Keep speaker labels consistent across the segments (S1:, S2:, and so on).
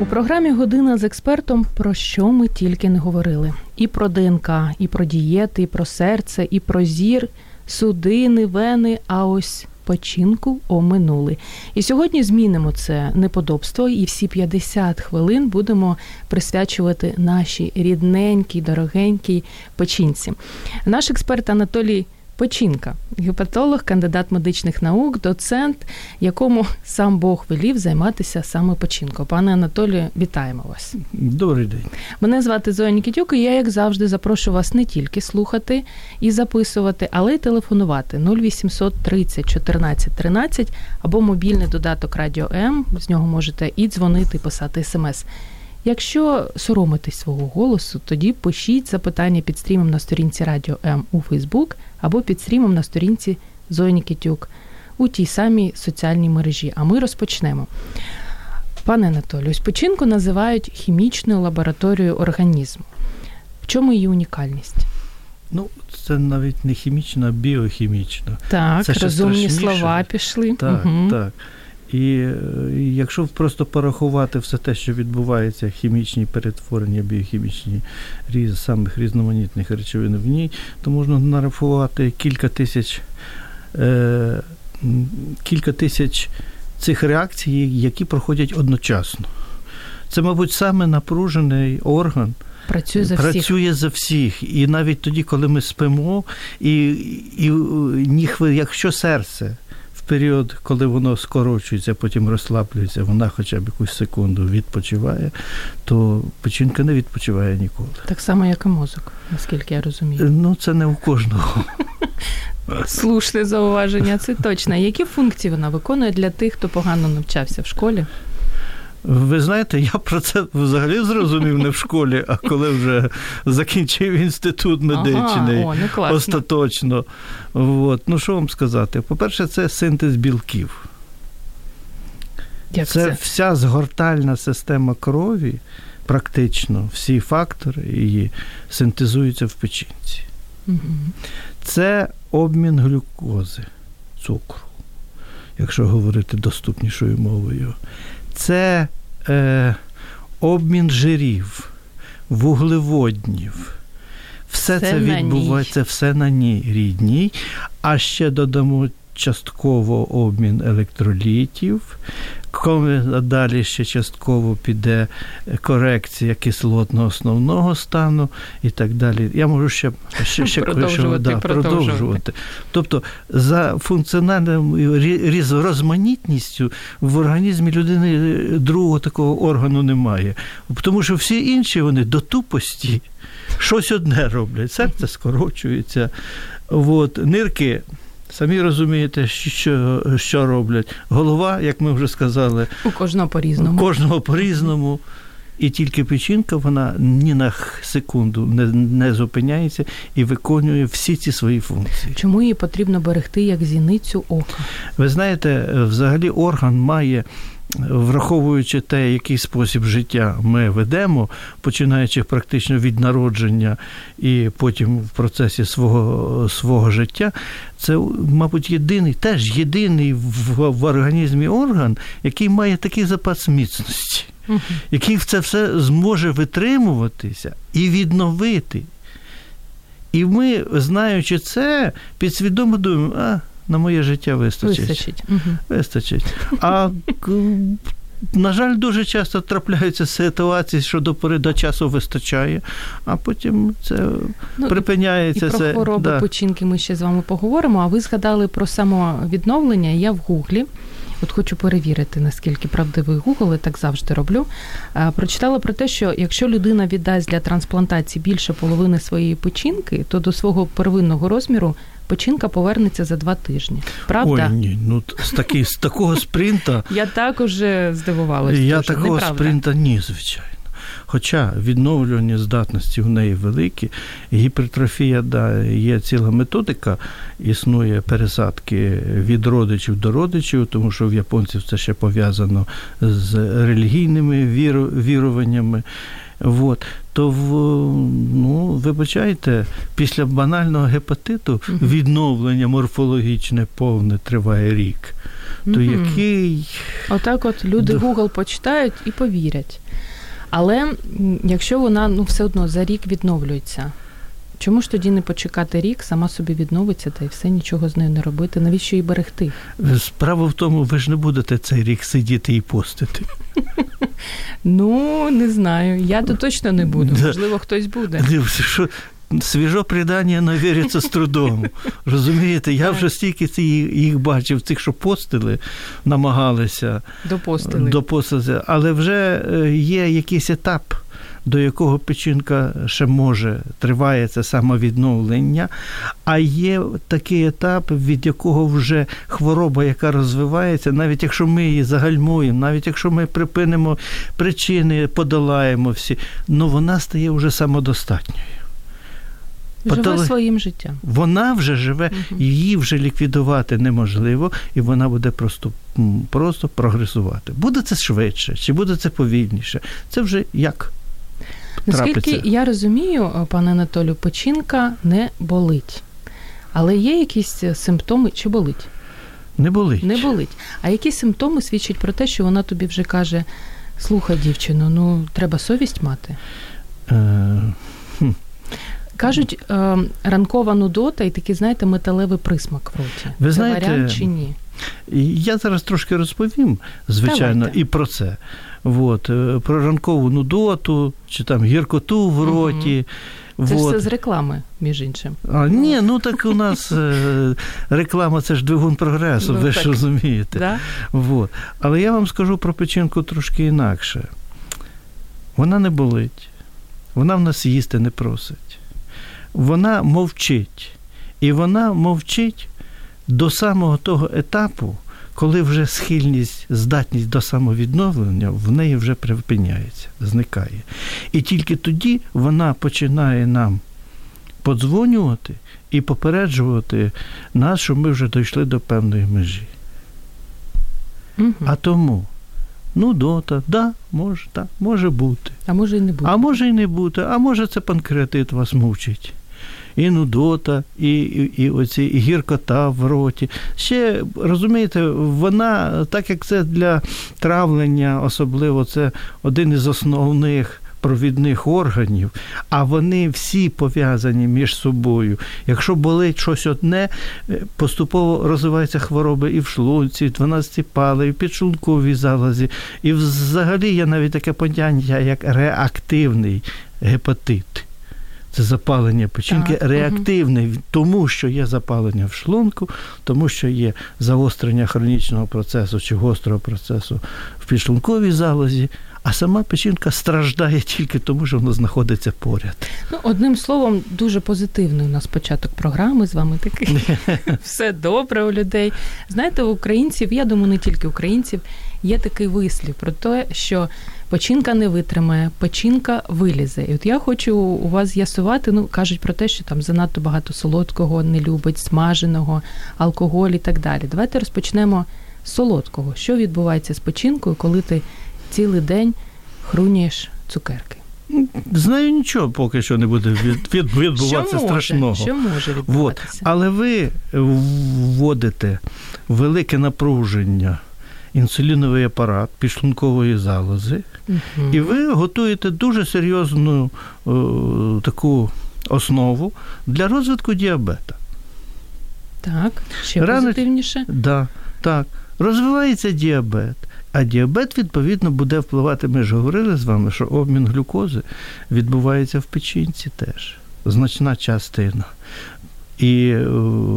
S1: У програмі Година з експертом про що ми тільки не говорили: і про ДНК, і про дієти, і про серце, і про зір, судини, вени. А ось печінку оминули. І сьогодні змінимо це неподобство, і всі 50 хвилин будемо присвячувати нашій рідненькій, дорогенькій печінці. Наш експерт Анатолій. Печінка, гепатолог, кандидат медичних наук, доцент, якому сам Бог велів займатися саме печінкою. Пане Анатолію, вітаємо вас.
S2: Добрий день.
S1: Мене звати Зоя Нікітюк, і я, як завжди, запрошую вас не тільки слухати і записувати, але й телефонувати 0800 30 14 13 або мобільний додаток Радіо М. З нього можете і дзвонити, і писати смс. Якщо соромитесь свого голосу, тоді пишіть запитання під стрімом на сторінці Радіо М у Фейсбук або під стрімом на сторінці Зої Нікітюк у тій самій соціальній мережі. А ми розпочнемо. Пане Анатолію, ось печінку називають хімічною лабораторією організму. В чому її унікальність?
S2: Ну, це навіть не хімічна, а біохімічна.
S1: Так,
S2: це
S1: розумні слова пішли.
S2: Так,
S1: угу.
S2: так. І якщо просто порахувати все те, що відбувається, хімічні перетворення, біохімічні різ, самих різноманітних речовин в ній, то можна нарахувати кілька тисяч е, кілька тисяч цих реакцій, які проходять одночасно. Це, мабуть, саме напружений орган.
S1: Працює за
S2: всіх.
S1: Працює
S2: за всіх. І навіть тоді, коли ми спимо, і, і ніхви, якщо серце період, коли воно скорочується, потім розслаблюється, вона хоча б якусь секунду відпочиває, то печінка не відпочиває ніколи.
S1: Так само, як і мозок, наскільки я розумію.
S2: Ну, це не у кожного.
S1: Слушне зауваження, це точно. Які функції вона виконує для тих, хто погано навчався в школі?
S2: Ви знаєте, я про це взагалі зрозумів не в школі, а коли вже закінчив інститут медичний
S1: ага, о, ну,
S2: остаточно. От. Ну, що вам сказати? По-перше, це синтез білків.
S1: Як
S2: це,
S1: це
S2: вся згортальна система крові, практично всі фактори її синтезуються в печінці.
S1: Угу.
S2: Це обмін глюкози, цукру, якщо говорити доступнішою мовою це е, обмін жирів, вуглеводнів. Все,
S1: все
S2: це відбувається, все на ній рідній, а ще додамо частково обмін електролітів, далі ще частково піде корекція кислотного основного стану і так далі. Я можу ще ще, ще
S1: продовжувати,
S2: да,
S1: продовжувати.
S2: продовжувати. Тобто за функціональною різноманітністю в організмі людини другого такого органу немає. Тому що всі інші вони до тупості щось одне роблять. Серце скорочується, от, нирки. Самі розумієте, що що роблять. Голова, як ми вже сказали,
S1: у кожного по-різному.
S2: У кожного по-різному. І тільки печінка, вона ні на секунду не, не зупиняється і виконує всі ці свої функції.
S1: Чому її потрібно берегти як зіницю ока?
S2: Ви знаєте, взагалі орган має. Враховуючи те, який спосіб життя ми ведемо, починаючи практично від народження і потім в процесі свого свого життя, це, мабуть, єдиний, теж єдиний в, в організмі орган, який має такий запас міцності, uh який це все зможе витримуватися і відновити. І ми, знаючи це, підсвідомо думаємо, а на моє життя вистачить.
S1: Вистачить.
S2: Угу. Вистачить. А на жаль, дуже часто трапляються ситуації, що до пори до часу вистачає, а потім це ну, припиняється.
S1: І про
S2: це,
S1: хвороби
S2: да.
S1: печінки ми ще з вами поговоримо. А ви згадали про самовідновлення. Я в гуглі. От хочу перевірити, наскільки правдивий Google, я так завжди роблю. Прочитала про те, що якщо людина віддасть для трансплантації більше половини своєї печінки, то до свого первинного розміру печінка повернеться за два тижні. Правда?
S2: Ой, ні, ну з таки, з такого спринта
S1: я так уже здивувалася.
S2: Я
S1: дуже.
S2: такого
S1: Неправда.
S2: спринта ні, звичайно. Хоча відновлювання здатності в неї великі, гіпертрофія, да, є ціла методика, існує пересадки від родичів до родичів, тому що в японців це ще пов'язано з релігійними віру, віруваннями. Вот. То в, ну, вибачайте, після банального гепатиту відновлення морфологічне повне триває рік. То
S1: Мгм.
S2: який
S1: Отак, от люди. Google почитають і повірять. Але якщо вона ну все одно за рік відновлюється, чому ж тоді не почекати рік, сама собі відновиться та й все нічого з нею не робити? Навіщо її берегти?
S2: справа в тому, ви ж не будете цей рік сидіти і постити.
S1: Ну не знаю. Я то точно не буду.
S2: Да.
S1: Можливо, хтось буде.
S2: Що свіжо придання не віриться з трудом. Розумієте, я вже стільки цих їх бачив, цих, що постили, намагалися
S1: Допостили.
S2: Допостили. але вже е, є якийсь етап. До якого печінка ще може триває це самовідновлення, а є такий етап, від якого вже хвороба, яка розвивається, навіть якщо ми її загальмуємо, навіть якщо ми припинимо причини, подолаємо всі, ну вона стає вже самодостатньою.
S1: Живе
S2: Патолог-
S1: своїм життям.
S2: Вона вже живе, її вже ліквідувати неможливо, і вона буде просто, просто прогресувати. Буде це швидше, чи буде це повільніше? Це вже як
S1: Наскільки
S2: трапиться.
S1: я розумію, е, пане Анатолію, печінка не болить. Але є якісь е, симптоми, чи болить?
S2: Не болить.
S1: Не болить. А які симптоми свідчать про те, що вона тобі вже каже: слухай, дівчино, ну треба совість мати.
S2: Е,
S1: Кажуть, е, ранкова нудота і такий, знаєте, металевий присмак в роті.
S2: Ви
S1: Це
S2: знаєте,
S1: варіант чи ні?
S2: Я зараз трошки розповім, звичайно,
S1: Давайте.
S2: і про це. От, е, про ранкову нудоту, чи там гіркоту в роті.
S1: Це ж все з реклами, між іншим.
S2: А, ні, ну так у нас е, реклама це ж двигун прогресу,
S1: Ну,
S2: ви ж розумієте.
S1: Да?
S2: Вот. Але я вам скажу про печінку трошки інакше. Вона не болить, вона в нас їсти не просить. Вона мовчить. І вона мовчить до самого того етапу, коли вже схильність, здатність до самовідновлення в неї вже припиняється, зникає. І тільки тоді вона починає нам подзвонювати і попереджувати нас, що ми вже дійшли до певної межі.
S1: Мгм.
S2: А тому, ну, дота, да, може, так, може бути.
S1: А може і не буде.
S2: А може і не бути, а може це панкреатит вас мучить. І нудота, і, і, і оці і гіркота в роті. Ще розумієте, вона, так як це для травлення, особливо це один із основних провідних органів, а вони всі пов'язані між собою. Якщо болить щось одне, е, поступово розвиваються хвороби і в шлунці, і в 12 пали, і в підшлунковій залозі. І взагалі є навіть таке поняття, як реактивний гепатит. Це запалення печінки
S1: Так,
S2: реактивне, тому що є запалення в шлунку, тому що є загострення хронічного процесу чи гострого процесу в підшлунковій залозі, а сама печінка страждає тільки тому, що вона знаходиться поряд.
S1: Ну, одним словом, дуже позитивний у нас початок програми з вами такий. Все добре у людей. Знаєте, у українців, я думаю, не тільки українців, є такий вислів про те, що печінка не витримає, печінка вилізе. І от я хочу у вас з'ясувати, ну кажуть про те, що там занадто багато солодкого не любить, смаженого, алкоголь і так далі. Давайте розпочнемо з солодкого. Що відбувається з печінкою, коли ти цілий день хрунієш цукерки?
S2: З нею нічого поки що не буде від, від, відбуватися
S1: що може,
S2: страшного.
S1: Що може відбуватися?
S2: Але ви вводите велике напруження інсуліновий апарат підшлункової залози, І ви готуєте дуже серйозну е, таку основу для розвитку діабета.
S1: Так, ще
S2: Рано-
S1: позитивніше.
S2: Да, так. Розвивається діабет. А діабет, відповідно, буде впливати. Ми ж говорили з вами, що обмін глюкози відбувається в печінці теж. Значна частина. І е,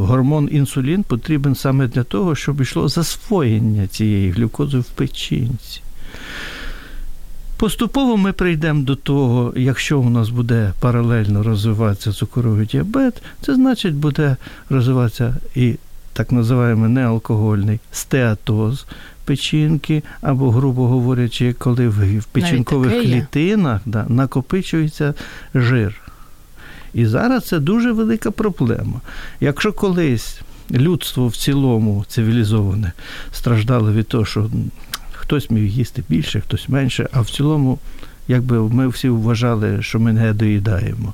S2: гормон інсулін потрібен саме для того, щоб йшло засвоєння цієї глюкози в печінці. Поступово ми прийдемо до того, якщо у нас буде паралельно розвиватися цукровий діабет, це значить буде розвиватися і так називаємо неалкогольний стеатоз печінки, або, грубо говорячи, коли в печінкових клітинах да, накопичується жир. І зараз це дуже велика проблема. Якщо колись людство в цілому цивілізоване страждало від того, що хтось міг їсти більше, хтось менше, а в цілому якби ми всі вважали, що ми не доїдаємо.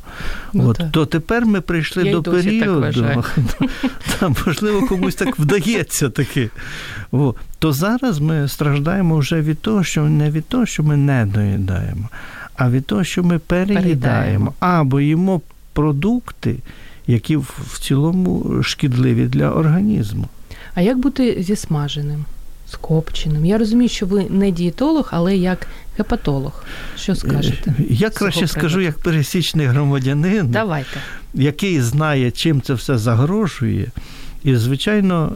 S2: Ну, От, То тепер ми прийшли
S1: Я
S2: до періоду, там, можливо, комусь так вдається таки. То зараз ми страждаємо вже від того, що не від того, що ми не доїдаємо, а від того, що ми переїдаємо, переїдаємо. або їмо продукти, які в цілому шкідливі для організму.
S1: А як бути зі смаженим? З копченим. Я розумію, що ви не дієтолог, але як гепатолог. Що скажете?
S2: Е, я краще скажу, як пересічний громадянин,
S1: Давайте.
S2: який знає, чим це все загрожує. І, звичайно,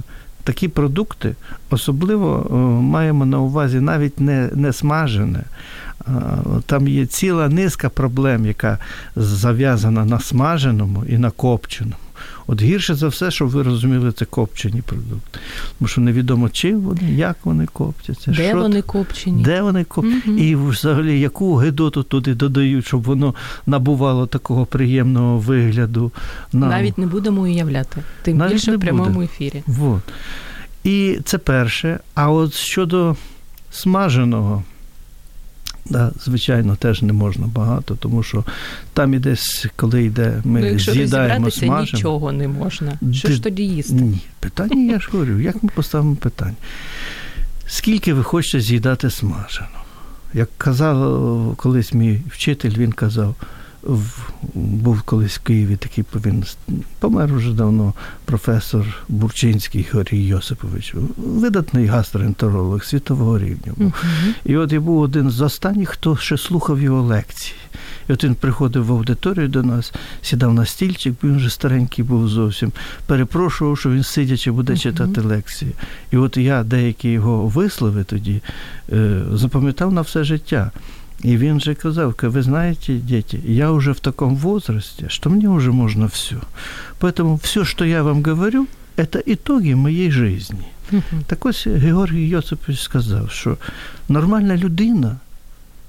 S2: е, такі продукти особливо е, маємо на увазі навіть не, не смажене. Там є ціла низка проблем, яка зав'язана на смаженому і на копченому. От гірше за все, щоб ви розуміли, це копчені продукти. Тому що невідомо, чим вони, як вони коптяться,
S1: де
S2: що
S1: вони копчені,
S2: де вони копчені, угу. і взагалі яку гидоту туди додають, щоб воно набувало такого приємного вигляду.
S1: Нам. Навіть не будемо уявляти, тим Навіть більше в прямому буде. ефірі.
S2: Вот. І це перше. А от щодо смаженого. Да, Звичайно, теж не можна багато, тому що там і десь, коли йде, ми ну,
S1: якщо
S2: з'їдаємо смажемо.
S1: нічого не можна. Що Д... ж тоді їсти?
S2: Ні, питання, я ж говорю, як ми поставимо питання? Скільки ви хочете з'їдати смажено? Як казав колись мій вчитель, він казав, був колись в Києві такий він помер уже давно професор Бурчинський Горій Йосипович, видатний гастроентеролог світового рівня. Був. Uh-huh. І от я був один з останніх, хто ще слухав його лекції. І от він приходив в аудиторію до нас, сідав на стільчик, бо він вже старенький був зовсім. Перепрошував, що він сидячи буде uh-huh. читати лекції. І от я деякі його вислови тоді е, запам'ятав на все життя. И він же казав, вы знаете, дети, я уже в таком возрасте, что мне уже можно все. Поэтому все, что я вам говорю, это итоги моєї жизни. Uh-huh. Так ось Георгій Йосипович сказав, що нормальна людина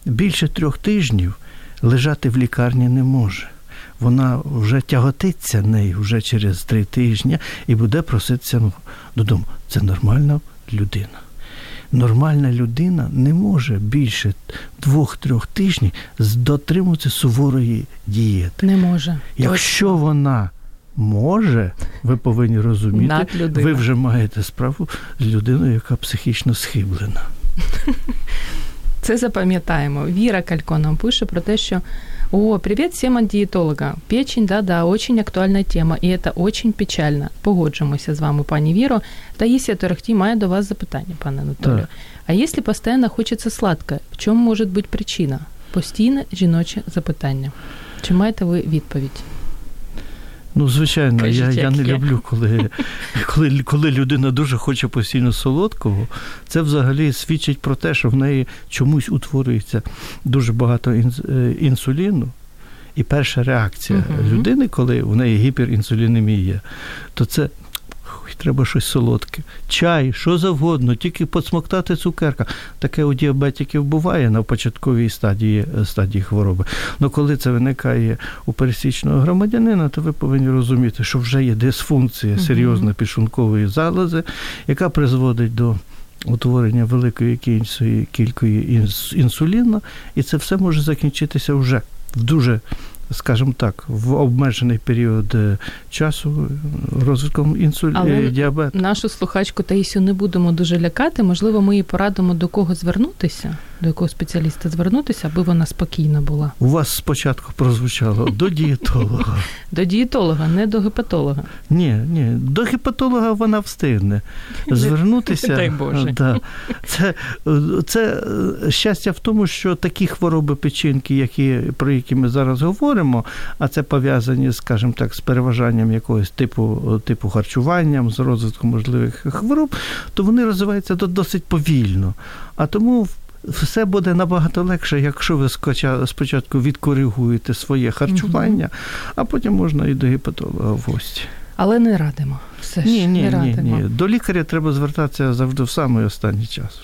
S2: більше трьох тижнів лежати в лікарні не може. Вона вже тяготиться нею вже через три тижні і буде проситися додому. Це нормальна людина нормальна людина не може більше двох-трьох тижнів дотримуватися суворої дієти.
S1: Не може.
S2: Якщо Точно. вона може, ви повинні розуміти, ви вже маєте справу з людиною, яка психічно схиблена.
S1: Це запам'ятаємо. Віра Калько нам пише про те, що о, привет всем от диетолога. Печень, да-да, очень актуальна тема, і це очень печально. Погоджуємося з вами, пані Віро. Та Єсія Торохті має до вас запитання, пане Анатолію. Так. А якщо постійно хочеться сладке, в чому може бути причина? Постійне жіноче запитання. Чи маєте ви відповідь?
S2: Ну, звичайно, Кажіть, я я не є. люблю, коли, коли коли людина дуже хоче постійно солодкого. Це взагалі свідчить про те, що в неї чомусь утворюється дуже багато е, інсуліну. І перша реакція uh-huh. людини, коли в неї гіперінсулінемія, то це треба щось солодке. Чай, що завгодно, тільки подсмоктати цукерка. Таке у діабетиків буває на початковій стадії стадії хвороби. Але коли це виникає у пересічного громадянина, то ви повинні розуміти, що вже є дисфункція серйозна підшлункової залози, яка призводить до. Утворення великої кілької інсуліну, і це все може закінчитися вже в дуже скажімо так, в обмежений період е, часу розвитком інсулі... Але діабету.
S1: Нашу слухачку Таїсю не будемо дуже лякати. Можливо, ми їй порадимо до кого звернутися, до якого спеціаліста звернутися, аби вона спокійна була.
S2: У вас спочатку прозвучало до дієтолога.
S1: До дієтолога, не до гепатолога.
S2: Ні, ні, до гепатолога вона встигне звернутися.
S1: Дай Боже.
S2: Да. Це це е, щастя в тому, що такі хвороби печінки, які, про які ми зараз говоримо, а це пов'язані, скажімо так, з переважанням якогось типу типу харчуванням, з розвитком можливих хвороб, то вони розвиваються досить повільно. А тому все буде набагато легше, якщо ви спочатку відкоригуєте своє харчування, а потім можна і до гепатолога в гості.
S1: Але не радимо. Все ж
S2: Ні, ні,
S1: не радимо.
S2: ні. До лікаря треба звертатися завжди в самий останній час.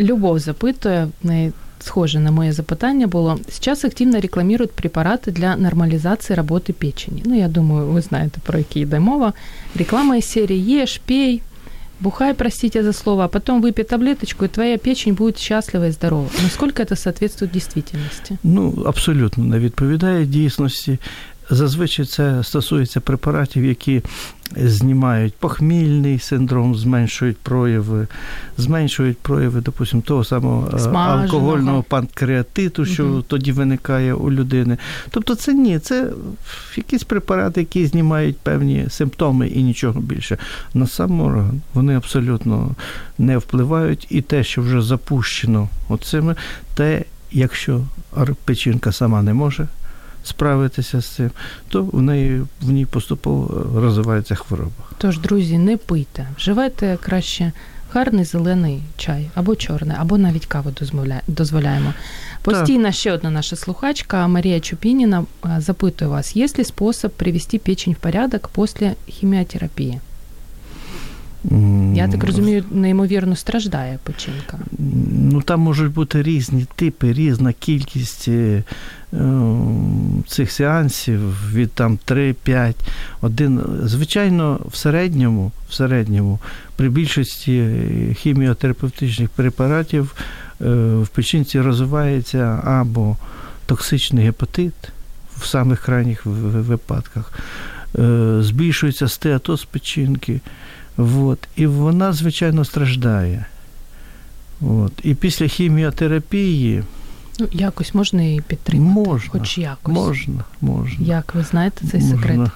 S1: Любов запитує, в неї схоже на моє запитання було. Сейчас активно рекламують препарати для нормалізації роботи печені. Ну, я думаю, ви знаєте, про які йде мова. Реклама із серії «Єш, пей, бухай, простите за слово, а потом выпей таблеточку, и твоя печень будет счастлива и здорова». Насколько это соответствует действительности?
S2: Ну, абсолютно не відповідає дійсності. Зазвичай це стосується препаратів, які знімають похмільний синдром, зменшують прояви, зменшують прояви, допустимо, того самого е,
S1: Смаженого.
S2: алкогольного панкреатиту, що
S1: Мгм.
S2: тоді виникає у людини. Тобто це ні, це якісь препарати, які знімають певні симптоми і нічого більше. На сам орган вони абсолютно не впливають, і те, що вже запущено оцими, те, якщо печінка сама не може справитися з цим, то в неї в ній поступово розвивається хвороба.
S1: Тож, друзі, не пийте, вживайте краще гарний зелений чай або чорний, або навіть каву дозволя- дозволяємо. Постійно ще одна наша слухачка Марія Чупініна е, запитує вас, є ли спосіб привести печень в порядок після хіміотерапії? Я так розумію, неймовірно страждає печінка.
S2: Ну, там можуть бути різні типи, різна кількість е, е, цих сеансів від там 3-5. Один. Звичайно, в середньому, в середньому при більшості хіміотерапевтичних препаратів е, в печінці розвивається або токсичний гепатит в самих крайніх випадках, е, збільшується стеатоз печінки. Вот. І вона, звичайно, страждає. От. І після хіміотерапії
S1: Ну, якось можна її підтримати.
S2: Можна,
S1: Хоч якось.
S2: можна, можна.
S1: Як ви знаєте цей
S2: можна.
S1: секрет?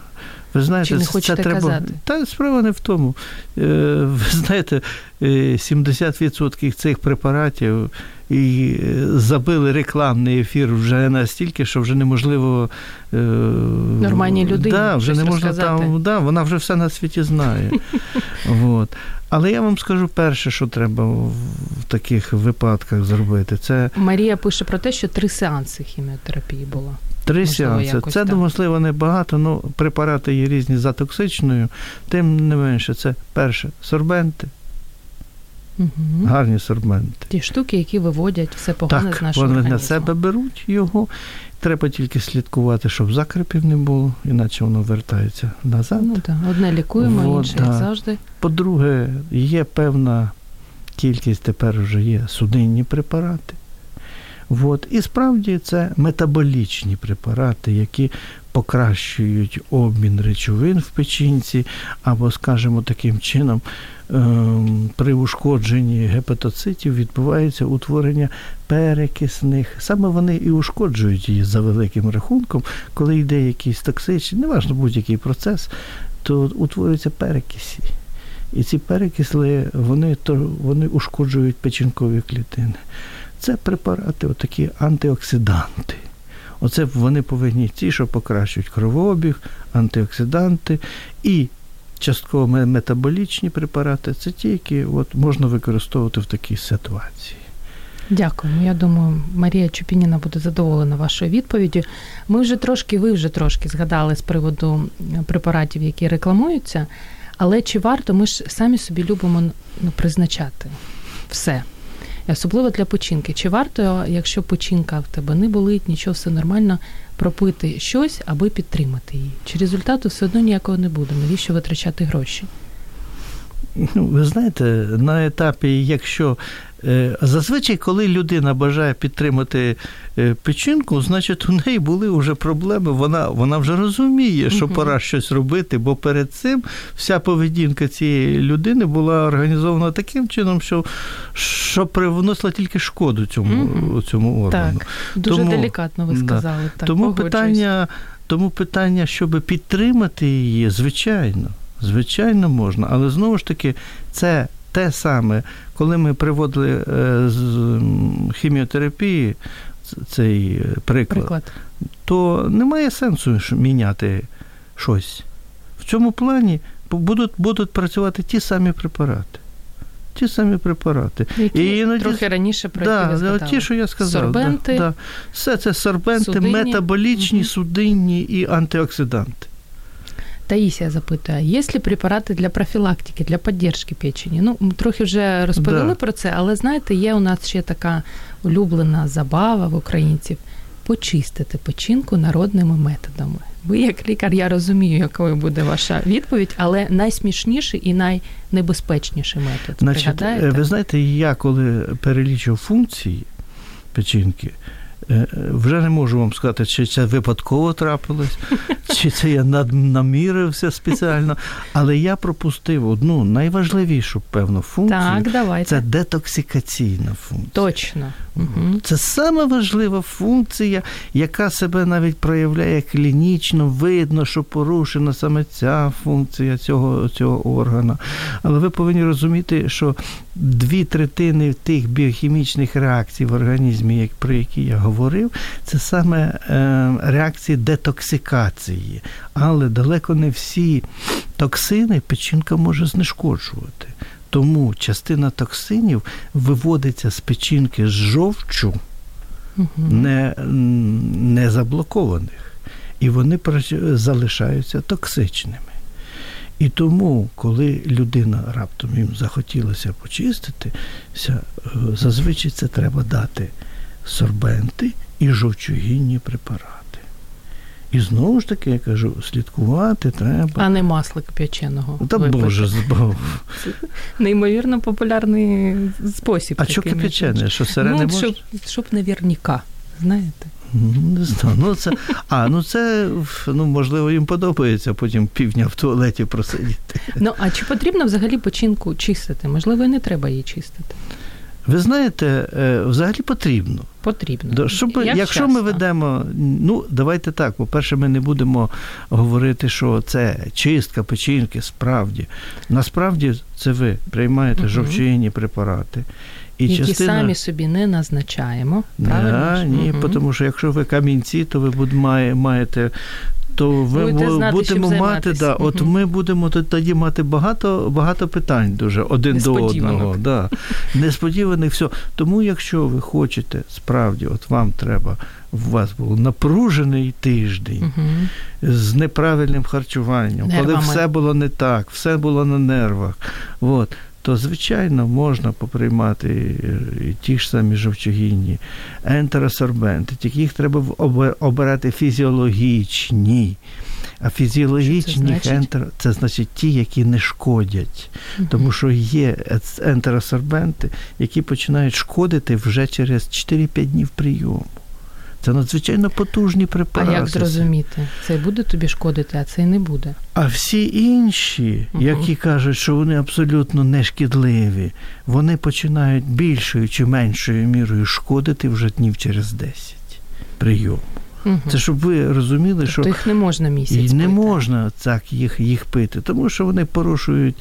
S2: Ви знаєте,
S1: Чи не
S2: це треба.
S1: казати?
S2: Та справа не в тому. Е, Ви знаєте, е, 70% цих препаратів і е, забили рекламний ефір вже настільки, що вже неможливо е,
S1: Нормальній людині
S2: да, вже не можна там, да, вона вже все на світі знає. вот. Але я вам скажу перше, що треба в в таких випадках зробити. Це
S1: Марія пише про те, що три сеанси хіміотерапії було.
S2: Три
S1: Можливо,
S2: сеанси.
S1: якось
S2: Це
S1: так.
S2: можливо небагато, але препарати є різні за токсичною. Тим не менше, це перше сорбенти,
S1: Угу.
S2: гарні сорбенти.
S1: Ті штуки, які виводять все погане з нашого
S2: вони
S1: організму.
S2: на себе беруть його. Треба тільки слідкувати, щоб закрепів не було, іначе воно вертається назад.
S1: Ну так, одне лікуємо,
S2: Вот,
S1: інше, як завжди.
S2: По-друге, є певна кількість тепер вже є судинні препарати. От. І справді це метаболічні препарати, які покращують обмін речовин в печінці, або, скажімо, таким чином, ем, при ушкодженні гепатоцитів відбувається утворення перекисних. Саме вони і ушкоджують її за великим рахунком, коли йде якийсь токсичний, неважно будь-який процес, то утворюються перекисі. І ці перекисли вони, вони ушкоджують печінкові клітини. Це препарати, отакі антиоксиданти. Оце вони повинні ті, що покращують кровообіг, антиоксиданти і частково метаболічні препарати. Це ті, які от, можна використовувати в такій ситуації.
S1: Дякуємо. Я думаю, Марія Чупініна буде задоволена вашою відповіддю. Ми вже трошки, ви вже трошки згадали з приводу препаратів, які рекламуються. Але чи варто ми ж самі собі любимо ну, призначати все? Особливо для печінки. Чи варто, якщо печінка в тебе не болить, нічого все нормально, пропити щось, аби підтримати її? Чи результату все одно ніякого не буде? Навіщо витрачати гроші?
S2: Ну, ви знаєте, на етапі, якщо зазвичай, коли людина бажає підтримати е, печінку, значить у неї були вже проблеми. Вона, вона вже розуміє, що
S1: Мгм.
S2: пора щось робити, бо перед цим вся поведінка цієї людини була організована таким чином, що, що привносила тільки шкоду цьому,
S1: Мгм.
S2: цьому органу.
S1: Так, дуже
S2: Тому-
S1: делікатно ви
S2: да.
S1: сказали. Так,
S2: тому,
S1: погоджуюсь.
S2: питання, тому питання, щоб підтримати її, звичайно, звичайно можна, але знову ж таки, це те саме, коли ми приводили е, з хіміотерапії цей е, приклад,
S1: Приклад.
S2: то немає сенсу міняти щось. В цьому плані будуть, будуть працювати ті самі препарати. Ті самі препарати.
S1: Які
S2: І іноді-
S1: трохи раніше про які
S2: Да,
S1: ви
S2: да, ті, що я сказав.
S1: Сорбенти,
S2: да, да. Все це сорбенти,
S1: судинні.
S2: метаболічні,
S1: Мгм.
S2: судинні і антиоксиданти.
S1: Таїсія запитує, є ли препарати для профілактики, для підтримки печені? Ну, ми трохи вже розповіли
S2: Да.
S1: про це, але знаєте, є у нас ще така улюблена забава в українців почистити печінку народними методами. Ви, як лікар, я розумію, якою буде ваша відповідь, але найсмішніший і найнебезпечніший метод.
S2: Значить,
S1: Пригадаєте?
S2: е, ви знаєте, я коли перелічив функції печінки, вже не можу вам сказати, чи це випадково трапилось, чи це я над- намірився спеціально. Але я пропустив одну найважливішу, певну функцію.
S1: Так, давайте.
S2: Це детоксикаційна функція.
S1: Точно. Угу.
S2: Це саме важлива функція, яка себе навіть проявляє клінічно, видно, що порушена саме ця функція цього, цього органа. Але ви повинні розуміти, що дві третини тих біохімічних реакцій в організмі, як- про які я говорив, це саме е, реакції детоксикації. Але далеко не всі токсини печінка може знешкоджувати. Тому частина токсинів виводиться з печінки з жовчу не, не заблокованих, і вони залишаються токсичними. І тому, коли людина раптом їм захотілося почиститися, е, зазвичай це треба дати сорбенти і жовчогінні препарати. І знову ж таки, я кажу, слідкувати треба.
S1: А не маслик печеного.
S2: Та
S1: випити.
S2: Боже збав.
S1: Неймовірно популярний спосіб.
S2: А що кипячене? Що сире не
S1: ну,
S2: може?
S1: щоб, щоб наверняка, знаєте.
S2: Ну, Не знаю. Ну, це, а, ну це, ну, можливо, їм подобається потім півдня в туалеті просидіти.
S1: Ну, а чи потрібно взагалі печінку чистити? Можливо, і не треба її чистити.
S2: Ви знаєте, е, взагалі потрібно.
S1: Потрібно.
S2: Щоб,
S1: Як
S2: якщо ми ведемо, ну давайте так, по-перше, ми не будемо говорити, що це чистка печінки, справді. Насправді це ви приймаєте
S1: Мгм.
S2: жовчинні препарати. І
S1: які
S2: частина...
S1: самі собі не назначаємо. Правильно?
S2: Да, ні,
S1: Мгм.
S2: тому що якщо ви камінці, то ви маєте. То ви
S1: Будете знати,
S2: будемо мати, да,
S1: займатися.
S2: от ми будемо тоді мати багато, багато питань дуже один до одного. Да. Несподіваних все. Тому, якщо ви хочете, справді, от вам треба, у вас був напружений тиждень
S1: Мгм.
S2: з неправильним харчуванням, коли все було не так, все було на нервах. От, то, звичайно, можна поприймати ті ж самі жовчогінні, ентеросорбенти, тільки їх треба обирати фізіологічні. А фізіологічні
S1: значить?
S2: ентер це значить ті, які не шкодять.
S1: Мгм.
S2: Тому що є ентеросорбенти, які починають шкодити вже через 4-5 днів прийому. Це надзвичайно потужні
S1: А як зрозуміти? це буде тобі шкодити, а це не буде.
S2: А всі інші,
S1: угу.
S2: які кажуть, що вони абсолютно не шкідливі, вони починають більшою чи меншою мірою шкодити вже днів через 10 прийому.
S1: Мгм.
S2: Це щоб ви розуміли,
S1: тобто
S2: що
S1: їх не можна місяць.
S2: і не
S1: пити.
S2: можна так їх, їх пити, тому що вони порушують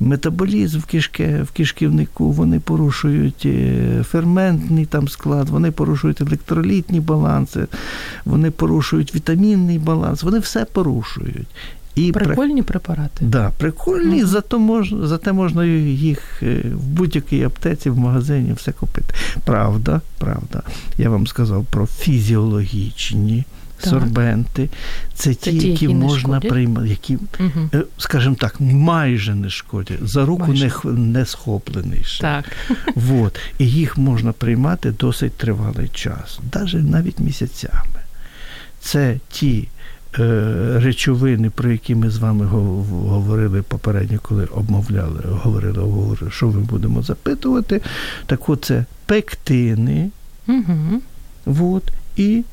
S2: метаболізм в, кишке, в кишківнику, вони порушують е, ферментний там склад, вони порушують електролітні баланси, вони порушують вітамінний баланс, вони все порушують. І
S1: Прикольні препарати.
S2: Да, прикольні, зато можна, зате можна їх е, в будь-якій аптеці, в магазині все купити. Правда, правда. Я вам сказав про фізіологічні
S1: Так.
S2: сорбенти. Це, ті, які,
S1: які
S2: можна приймати, які, е, скажімо так, майже не шкодять. За руку
S1: Майже.
S2: не, не схоплений ще.
S1: Так.
S2: Вот. І їх можна приймати досить тривалий час, навіть навіть місяцями. Це ті речовини, про які ми з вами гов- говорили попередньо, коли обмовляли, говорили, говорили, що ми будемо запитувати. Так от це пектини,
S1: Угу.
S2: вот, і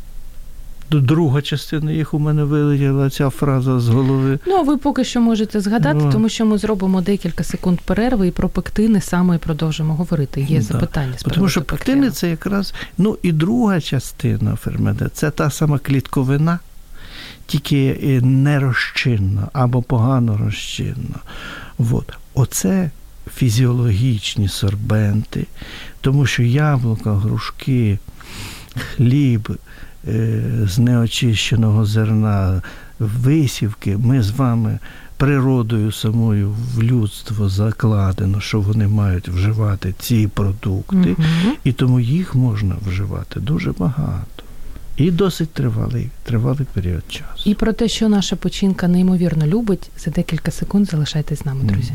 S2: друга частина їх у мене вилетіла ця фраза з голови.
S1: Ну, а ви поки що можете згадати,
S2: Ну.
S1: тому що ми зробимо декілька секунд перерви і про пектини саме і продовжимо говорити. Є
S2: Да.
S1: запитання з
S2: Тому що пектини це якраз. Ну і друга частина фермента це та сама клітковина, тільки е, не розчинна або погано розчинна. От. Оце фізіологічні сорбенти, тому що яблука, грушки, хліб е, з неочищеного зерна, висівки, ми з вами природою самою в людство закладено, що вони мають вживати ці продукти,
S1: Мгм.
S2: і тому їх можна вживати дуже багато. І досить тривалий, тривалий період часу.
S1: І про те, що наша починка неймовірно любить, за декілька секунд залишайтесь з нами, друзі.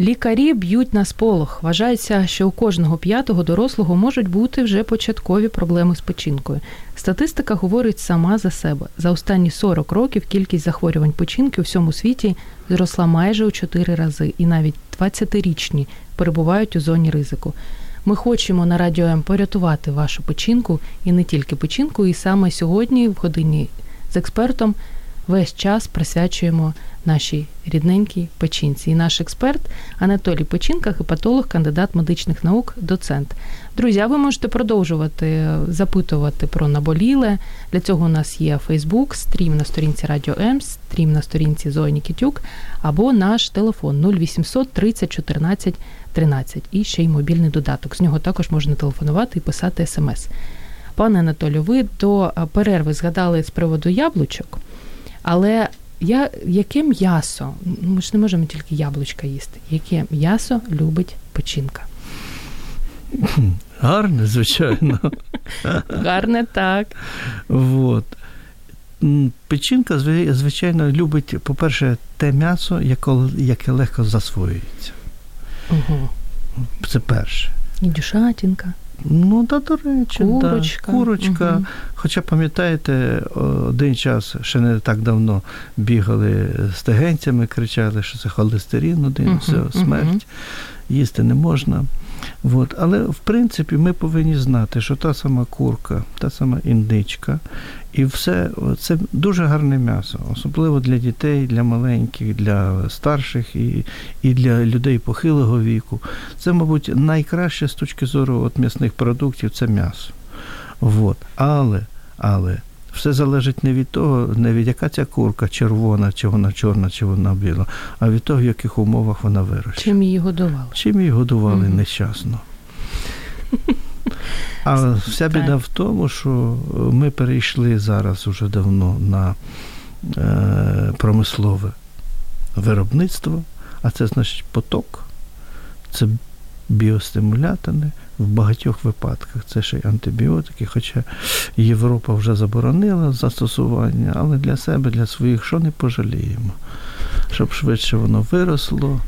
S1: Лікарі б'ють на сполох. Вважається, що у кожного п'ятого дорослого можуть бути вже початкові проблеми з печінкою. Статистика говорить сама за себе. За останні 40 років кількість захворювань печінки у всьому світі зросла майже у 4 рази, і навіть 20-річні перебувають у зоні ризику. Ми хочемо на радіо М порятувати вашу печінку і не тільки печінку. І саме сьогодні, в годині з експертом, весь час присвячуємо нашій рідненькій печінці. І наш експерт Анатолій Печінка, гепатолог, кандидат медичних наук, доцент. Друзі, а ви можете продовжувати запитувати про наболіле. Для цього у нас є Фейсбук, стрім на сторінці Радіо М, стрім на сторінці Зої Нікітюк або наш телефон 0800 30 14 13 і ще й мобільний додаток. З нього також можна телефонувати і писати смс. Пане Анатолію, ви до перерви згадали з приводу яблучок, але я, яке м'ясо? Ми ж не можемо тільки яблучка їсти. Яке м'ясо любить печінка?
S2: Гарне, звичайно.
S1: Гарне так.
S2: Вот. Печінка, звичайно, любить, по-перше, те м'ясо, яке легко засвоюється.
S1: Угу.
S2: Це перше.
S1: І дюшатінка.
S2: Ну, та, до речі,
S1: курочка.
S2: Да, курочка. Угу. Хоча, пам'ятаєте, один час ще не так давно бігали з тегенцями, кричали, що це холестерин, один, угу, все, смерть, угу. їсти не можна. От. Але в принципі ми повинні знати, що та сама курка, та сама індичка, і все це дуже гарне м'ясо, особливо для дітей, для маленьких, для старших і і для людей похилого віку. Це, мабуть, найкраще з точки зору от м'ясних продуктів це м'ясо. От. Але, але. Все залежить не від того, не від яка ця курка червона, чи вона чорна, чи вона біла, а від того, в яких умовах вона вирощена.
S1: Чим її годували?
S2: Чим її годували mm-hmm. нещасно. А вся біда в тому, що ми перейшли зараз уже давно на е, промислове виробництво, а це значить поток, це біостимулятори в багатьох випадках. Це ще й антибіотики, хоча Європа вже заборонила застосування, але для себе, для своїх, що не пожаліємо, щоб швидше воно виросло.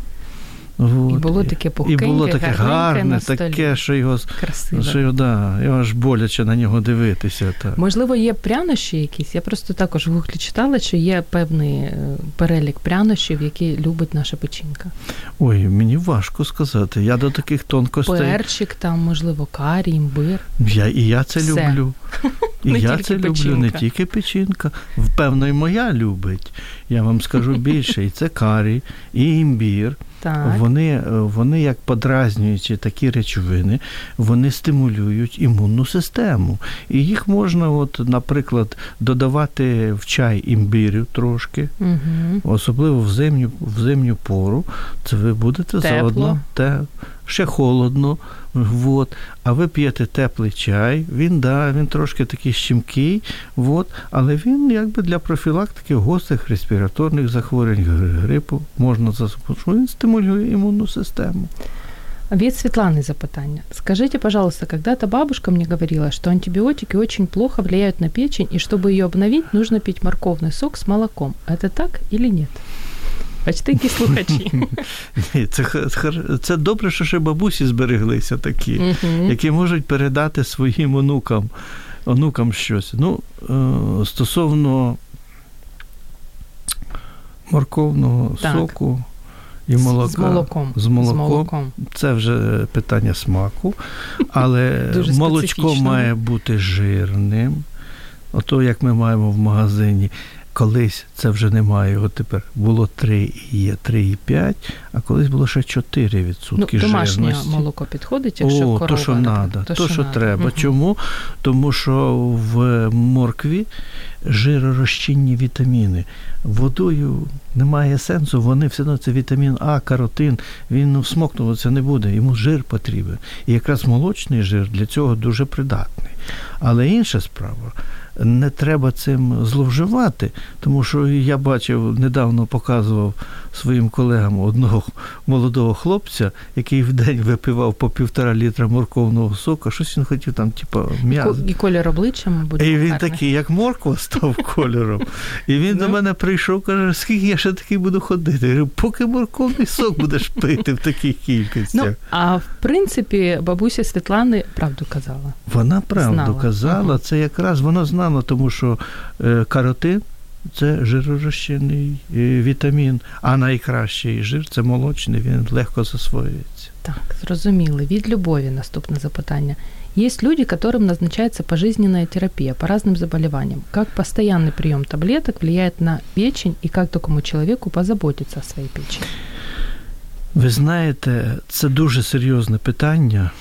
S1: Вот. І було таке пухкеньке,
S2: І було таке гарне, таке, що його що його, да, його аж боляче на нього дивитися. Так.
S1: Можливо, є прянощі якісь. Я просто також в гуглі читала, що є певний е, перелік прянощів, які любить наша печінка.
S2: Ой, мені важко сказати. Я до таких тонкостей.
S1: Перчик, там, можливо, карі, імбир.
S2: Я, І я це Все. люблю. І я це печінка. люблю не тільки печінка. Впевно, і моя любить. Я вам скажу більше. І це карі, і імбір.
S1: Так.
S2: Вони, вони, як подразнюючи такі речовини, вони стимулюють імунну систему. І їх можна, от, наприклад, додавати в чай імбирю трошки,
S1: угу.
S2: особливо в зимню, в зимню пору. Це ви будете
S1: Тепло.
S2: заодно те, ще холодно. Вот. А ви п'єте теплий чай, він да, він трошки такий щемкий, вот. але він якби для профілактики гострих респіраторних захворювань, грипу можна що він стимулює імунну систему.
S1: Від Светланы запытание. Скажите, пожалуйста, когда-то бабушка мне говорила, что антибиотики очень плохо влияют на печень, и чтобы ее обновить, нужно пить морковный сок с молоком. Это так или нет? Бачите, які слухачі.
S2: Ні, Це це добре, що ще бабусі збереглися такі, які можуть передати своїм онукам онукам щось. Ну, е, Стосовно морковного так. соку і молока.
S1: З молоком.
S2: З молоком. З молоком. Це вже питання смаку, але молочко має бути жирним. Ото як ми маємо в магазині Колись це вже немає, його тепер було 3 і є 3,5, а колись було ще 4 відсотки ну,
S1: домашнє
S2: жирності.
S1: молоко підходить, якщо
S2: О,
S1: корова,
S2: то, що треба, то, то, що, що треба. Угу. Чому? Тому що в моркві жиророзчинні вітаміни. Водою немає сенсу, вони все одно це вітамін А, каротин, він ну, всмокнуватися не буде, йому жир потрібен. І якраз молочний жир для цього дуже придатний. Але інша справа, не треба цим зловживати, тому що я бачив, недавно показував своїм колегам одного молодого хлопця, який в день випивав по півтора літра морковного сока, щось він хотів там, типу, м'ясо.
S1: І колір обличчя, мабуть.
S2: І він
S1: гарний.
S2: такий, як морква, став кольором. І він до
S1: Ну.
S2: мене прийшов, каже, скільки я ще такий буду ходити. Я говорю, поки морковний сок будеш пити в таких кількостях.
S1: Ну, а в принципі, бабуся Світлани правду казала.
S2: Вона правду
S1: Знала.
S2: казала, це якраз вона знала, тому що е, каротин це жиророзчинний е, вітамін, а найкращий жир це молочний, він легко засвоюється.
S1: Так, зрозуміли. Від любові наступне запитання. Есть люди, которым назначается пожизненная терапия по разным заболеваниям. Как постоянный прием таблеток влияет на печень и как такому человеку позаботиться о своей печени?
S2: Ви знаєте, це дуже серйозне питання.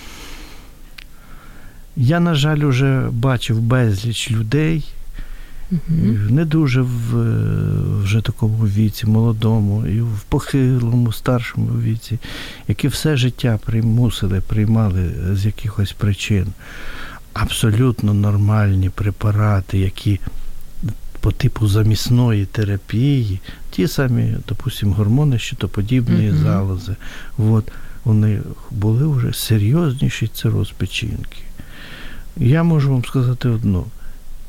S2: Я, на жаль, уже бачив безліч людей,
S1: Мгм.
S2: не дуже в е, вже такому віці, молодому, і в похилому, старшому віці, які все життя примусили, приймали з якихось причин абсолютно нормальні препарати, які по типу замісної терапії, ті самі, допустимо, гормони щитоподібної
S1: Мгм.
S2: залози. От, вони були вже серйозніші печінки. Я можу вам сказати одну.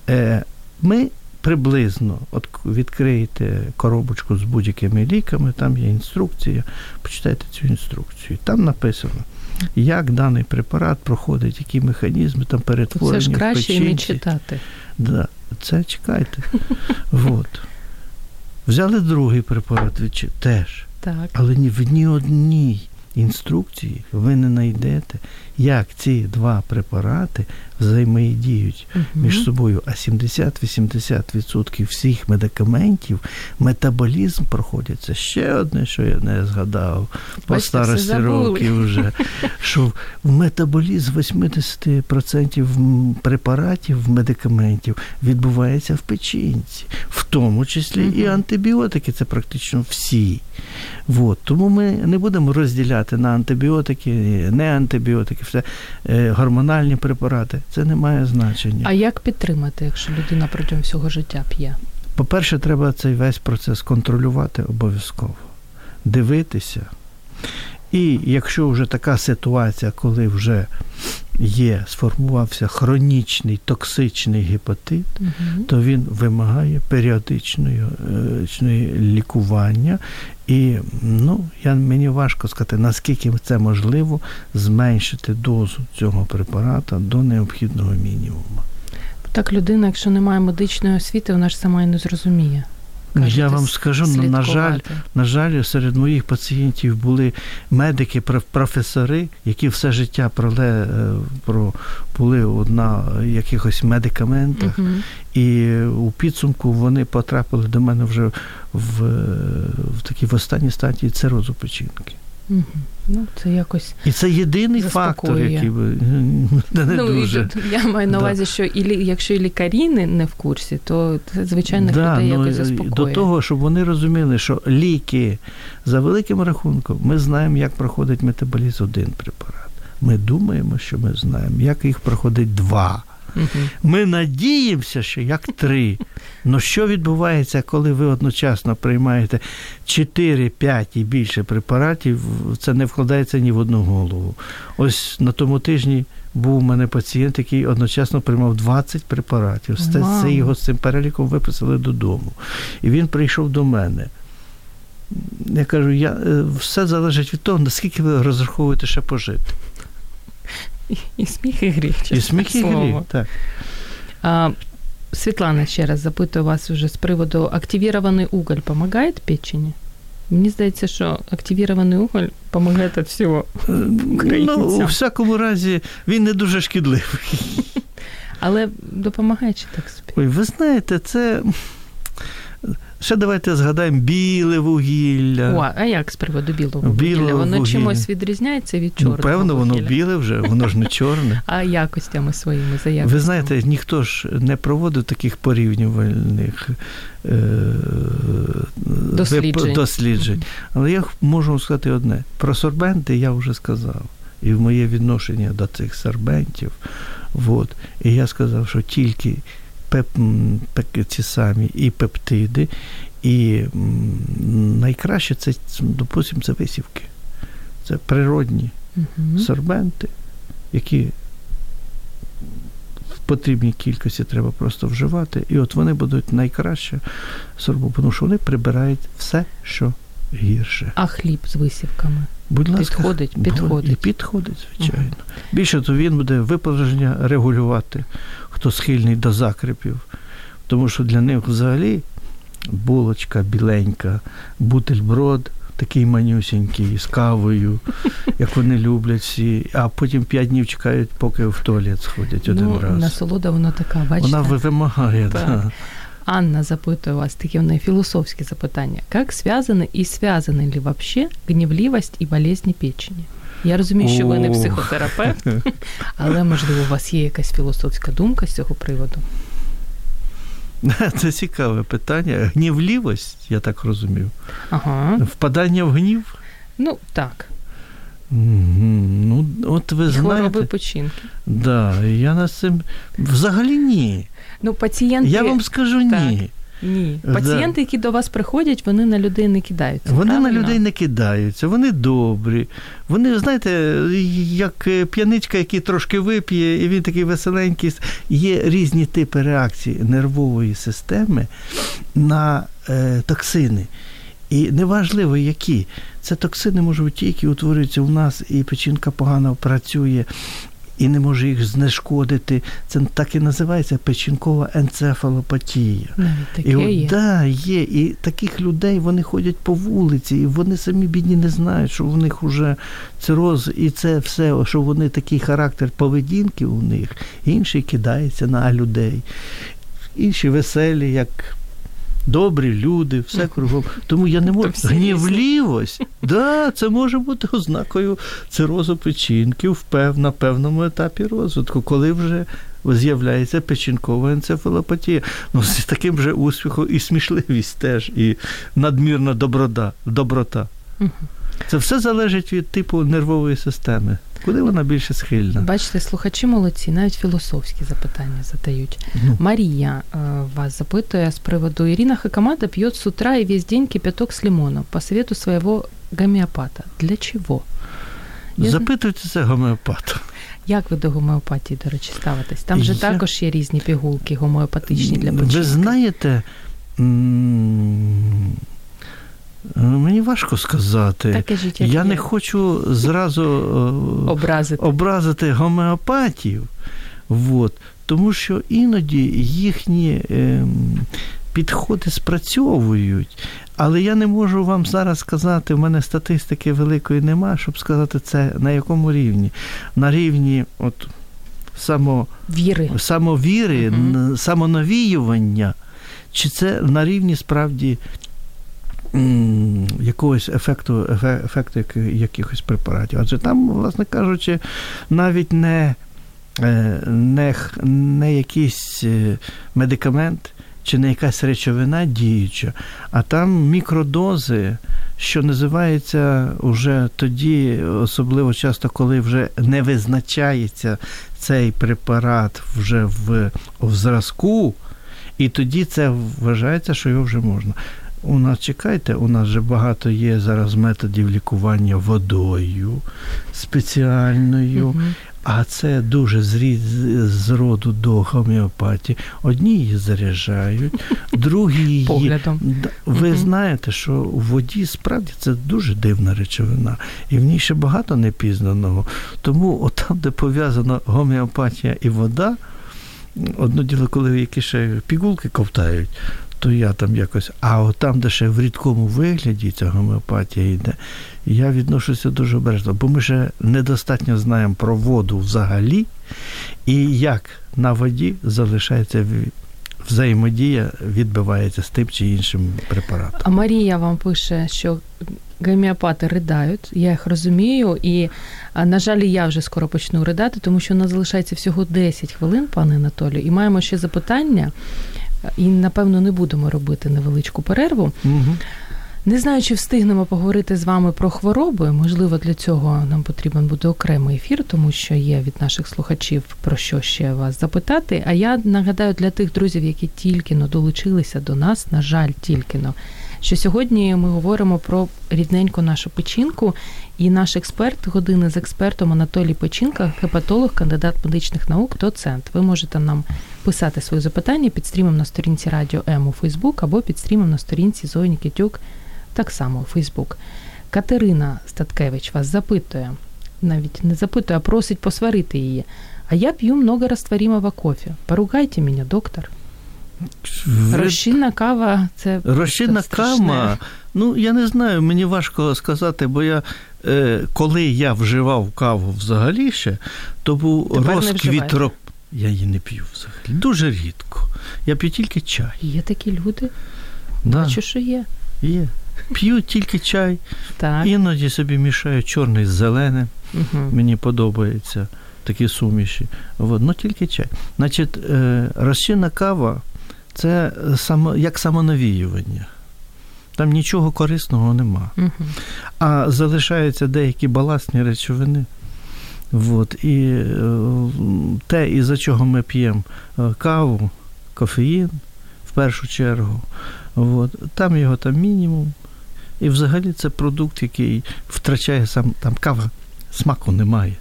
S2: Е, ми приблизно от відкриєте коробочку з будь-якими ліками, там є інструкція, почитайте цю інструкцію. Там написано, як даний препарат проходить, які механізми там
S1: Це ж краще і не читати.
S2: Да, це чекайте. вот. Взяли другий препарат, теж.
S1: Так.
S2: Але ні в ні одній інструкції ви не знайдете, як ці два препарати взаємодіють
S1: Мгм.
S2: між собою. А 70-80% всіх медикаментів метаболізм проходить. Це ще одне, що я не згадав по
S1: Бачите,
S2: старості років вже. Що в метаболізм 80% м- препаратів медикаментів відбувається в печінці, в тому числі і антибіотики, це практично всі. Вот. Тому ми не будемо розділяти на антибіотики, не антибіотики, все е, гормональні препарати. Це не має значення.
S1: А як підтримати, якщо людина протягом всього життя п'є?
S2: По-перше, треба цей весь процес контролювати обов'язково, дивитися. І якщо вже така ситуація, коли вже є, сформувався хронічний токсичний гепатит,
S1: Мгм.
S2: то він вимагає періодичної е, лікування. І ну, я, мені важко сказати, наскільки це можливо зменшити дозу цього препарата до необхідного мінімуму.
S1: Так людина, якщо не має медичної освіти, вона ж сама і не зрозуміє. Кажете,
S2: я вам скажу, ну, на жаль, на жаль, серед моїх пацієнтів були медики, проф- професори, які все життя проле, е, про, були на якихось медикаментах,
S1: Мгм.
S2: і у підсумку вони потрапили до мене вже в, в такі в останній стадії цирозу печінки.
S1: Мгм. Ну, це якось
S2: І це єдиний фактор, який би не
S1: ну, і
S2: дуже.
S1: тут я маю на
S2: Да.
S1: увазі, що і якщо і лікарі не, не в курсі, то це звичайних
S2: Да,
S1: людей
S2: ну,
S1: якось заспокоює.
S2: до того, щоб вони розуміли, що ліки за великим рахунком, ми знаємо, як проходить метаболізм один препарат. Ми думаємо, що ми знаємо, як їх проходить два.
S1: Мгм.
S2: Ми надіємося, що як три. Ну що відбувається, коли ви одночасно приймаєте 4, 5 і більше препаратів, це не вкладається ні в одну голову. Ось на тому тижні був у мене пацієнт, який одночасно приймав 20 препаратів. Це, це його з цим переліком виписали додому. І він прийшов до мене. Я кажу, я, е, все залежить від того, наскільки ви розраховуєте ще пожити.
S1: І, і сміх, і гріх.
S2: І сміх і гріх. Так.
S1: А, Світлана, ще раз запитую вас уже з приводу активірований уголь допомагає печені? Мені здається, що активірований уголь допомагає від всього.
S2: Ну, у всякому разі, він не дуже шкідливий.
S1: Але допомагає чи так собі?
S2: Ой, ви знаєте, це. Ще давайте згадаємо біле вугілля.
S1: О, а як з приводу білого
S2: Білого
S1: вугілля? Воно
S2: вугілля.
S1: чимось відрізняється від
S2: ну,
S1: чорного
S2: певно, воно
S1: вугілля?
S2: біле вже, воно ж не чорне.
S1: А якостями своїми, за якостями?
S2: Ви знаєте, ніхто ж не проводив таких порівнювальних е,
S1: Досліджень.
S2: досліджень. Але я можу вам сказати одне: про сорбенти я вже сказав. І в моє відношення до цих сорбентів Вот. І я сказав, що тільки пеп, ці самі і пептиди, і найкраще це, допустимо, це висівки. Це природні угу. сорбенти, які в потрібній кількості треба просто вживати. І от вони будуть найкраще сорбу, тому що вони прибирають все, що гірше.
S1: А хліб з висівками?
S2: Будь ласка,
S1: підходить, підходить.
S2: І підходить, звичайно. Угу. Більше то він буде виповнення регулювати, хто схильний до закріпів. Тому що для них взагалі булочка біленька, бутельброд такий манюсінький, з кавою, як вони люблять всі, а потім п'ять днів чекають, поки в туалет сходять один
S1: ну,
S2: раз.
S1: Насолода вона така, бачите?
S2: Вона вимагає, так. Да.
S1: Анна запитує вас неї філософські запитання. Як зв'язані і зв'язані ли вообще гнівливість і болезні печені? Я розумію, що ви не психотерапевт, але можливо у вас є якась філософська думка з цього приводу.
S2: Це цікаве питання. Гнівлівость, я так розумів.
S1: Ага.
S2: Впадання в гнів?
S1: Ну, так.
S2: Ну, от ви знаєте.
S1: Хвороби починки.
S2: Да, я на цим взагалі ні.
S1: Ну, пацієнти...
S2: Я вам скажу так. ні.
S1: Ні. Пацієнти, які до вас приходять, вони на людей не кидаються.
S2: Вони
S1: правильно?
S2: на людей не кидаються, вони добрі. Вони, знаєте, як п'яничка, який трошки вип'є, і він такий веселенький. Є різні типи реакції нервової системи на е, токсини. І неважливо, які. Це токсини можуть бути ті, які утворюються у нас, і печінка погано працює, і не може їх знешкодити. Це так і називається печінкова енцефалопатія.
S1: Навіть
S2: і от,
S1: є.
S2: Да, є. І таких людей вони ходять по вулиці, і вони самі бідні не знають, що в них вже цироз, і це все, що вони такий характер поведінки у них, інший кидається на людей. Інші веселі, як добрі люди, все кругом. Тому я не можу. Гнівлівость, да, це може бути ознакою цирозу печінки на певному етапі розвитку, коли вже з'являється печінкова енцефалопатія. Ну, з таким же успіхом і смішливість теж, і надмірна доброта. доброта. Це все залежить від типу нервової системи. Куди вона більше схильна?
S1: Бачите, слухачі молодці, навіть філософські запитання задають. Ну. Марія е, вас запитує з приводу Ірина Хакамада п'є з утра і весь день кипяток з лимоном по совету свого гомеопата. Для чого?
S2: Я Запитуйте це гомеопата.
S1: Як ви до гомеопатії, до речі, ставитесь? Там же Я... також є різні пігулки гомеопатичні для печінки.
S2: Ви знаєте, мені важко сказати.
S1: Так, кажіть,
S2: Я
S1: є.
S2: не хочу зразу е,
S1: образити,
S2: образити гомеопатів, от, тому що іноді їхні е, підходи спрацьовують. Але я не можу вам зараз сказати, в мене статистики великої немає, щоб сказати це на якому рівні. На рівні от, само,
S1: Віри.
S2: самовіри, угу. самонавіювання, чи це на рівні справді якогось ефекту, ефекту якихось препаратів. Адже там, власне кажучи, навіть не, е, не, не якийсь е, медикамент. Чи не якась речовина діюча, а там мікродози, що називається вже тоді, особливо часто, коли вже не визначається цей препарат вже в, в зразку, і тоді це вважається, що його вже можна. У нас чекайте, у нас же багато є зараз методів лікування водою спеціальною, угу. а це дуже з, з роду до гомеопатії. Одні її заряджають, другі її.
S1: Поглядом.
S2: Ви знаєте, що в воді справді це дуже дивна речовина, і в ній ще багато непізнаного. Тому от там, де пов'язана гомеопатія і вода. Одно діло, коли які ще пігулки ковтають, то я там якось. А от там, де ще в рідкому вигляді ця гомеопатія йде, я відношуся дуже обережно, бо ми ще недостатньо знаємо про воду взагалі, і як на воді залишається взаємодія, відбивається з тим чи іншим препаратом.
S1: А Марія вам пише, що гомеопати ридають, я їх розумію, і, на жаль, я вже скоро почну ридати, тому що у нас залишається всього 10 хвилин, пане Анатолію, і маємо ще запитання і напевно не будемо робити невеличку перерву.
S2: Угу.
S1: Не знаю, чи встигнемо поговорити з вами про хвороби. Можливо, для цього нам потрібен буде окремий ефір, тому що є від наших слухачів про що ще вас запитати. А я нагадаю для тих друзів, які тільки но долучилися до нас, на жаль, тільки но, що сьогодні ми говоримо про рідненьку нашу печінку, і наш експерт години з експертом Анатолій Печінка, хепатолог, кандидат медичних наук, доцент. Ви можете нам писати свої запитання під стрімом на сторінці Радіо М у Фейсбук або під стрімом на сторінці Зої Нікітюк так само у Фейсбук. Катерина Статкевич вас запитує, навіть не запитує, а просить посварити її. А я п'ю много растворимого кофе. Поругайте мене, доктор. Розчинна кава це
S2: Розчинна кава, ну я не знаю, мені важко сказати, бо я е, коли я вживав каву взагалі ще, то був
S1: Тепер
S2: розквіт роп. Я її не п'ю взагалі. Дуже рідко. Я п'ю тільки чай.
S1: Є такі люди.
S2: Да,
S1: Бачу, що є.
S2: є. П'ю тільки чай,
S1: Так.
S2: іноді собі мішаю чорний з зеленим.
S1: Угу.
S2: Мені подобаються такі суміші. От, ну тільки чай. Значить, е, розчинна кава це само, як самонавіювання. Там нічого корисного нема.
S1: Угу.
S2: А залишаються деякі балансні речовини. От, і е, те, із-за чого ми п'ємо е, каву, кофеїн в першу чергу, от, там його там мінімум. І взагалі це продукт, який втрачає сам там кава, смаку немає.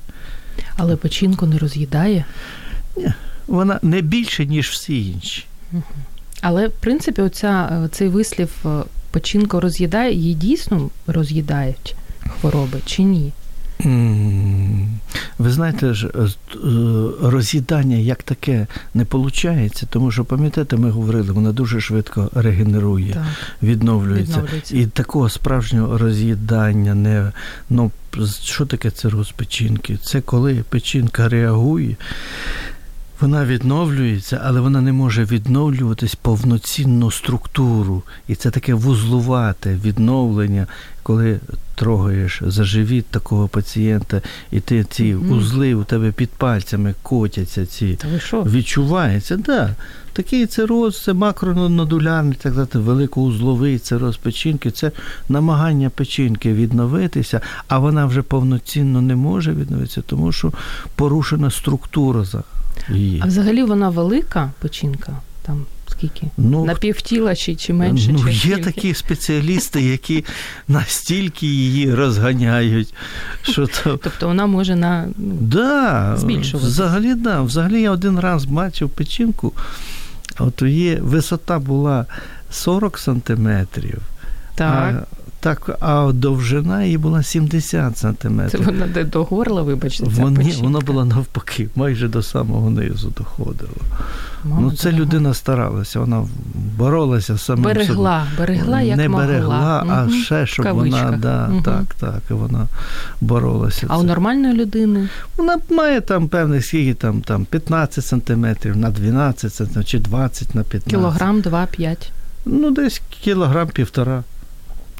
S1: Але печінку не роз'їдає.
S2: Вона не більше, ніж всі інші.
S1: Але в принципі, оця, цей вислів е, печінку роз'їдає, її дійсно роз'їдають хвороби чи ні?
S2: Ви знаєте ж, е, роз'їдання як таке не виходить, тому що, пам'ятаєте, ми говорили, вона дуже швидко регенерує,
S1: Так,
S2: відновлюється.
S1: відновлюється.
S2: І такого справжнього роз'їдання не ну що таке цироз печінки? Це коли печінка реагує. Вона відновлюється, але вона не може відновлюватись повноцінну структуру. І це таке вузлувате відновлення, коли трогаєш за живіт такого пацієнта, і ти ці
S1: Мгм.
S2: узли у тебе під пальцями котяться ці.
S1: Та ви що?
S2: Відчувається, так. Да. Такий цироз, це макронодулярний, так сказати, великоузловий цироз печінки, це намагання печінки відновитися, а вона вже повноцінно не може відновитися, тому що порушена структура її.
S1: А взагалі вона велика печінка? Там скільки?
S2: Ну,
S1: На півтіла чи, чи менше?
S2: ну,
S1: чи
S2: є такі спеціалісти, які настільки її розганяють, що то.
S1: Тобто вона може на ну,
S2: Да,
S1: збільшуватись.
S2: взагалі, да. Взагалі я один раз бачив печінку, от її висота була 40 сантиметрів,
S1: так.
S2: А, так, а довжина її була 70 сантиметрів.
S1: Це вона де до горла, вибачте, ця
S2: Вон- ні,
S1: печінка.
S2: воно було навпаки, майже до самого низу доходило.
S1: Мама
S2: ну, це
S1: дорога.
S2: людина старалася, вона боролася з самим собою.
S1: берегла, берегла як
S2: не
S1: могла.
S2: берегла, а
S1: Мгм.
S2: ще щоб вона, да,
S1: Мгм.
S2: так, так, і вона боролася.
S1: А у нормальної людини
S2: Вона має там певних скільки там, там 15 сантиметрів на 12 сантиметрів, чи 20 на 15.
S1: кілограм, два-п'ять.
S2: Ну, десь кілограм півтора.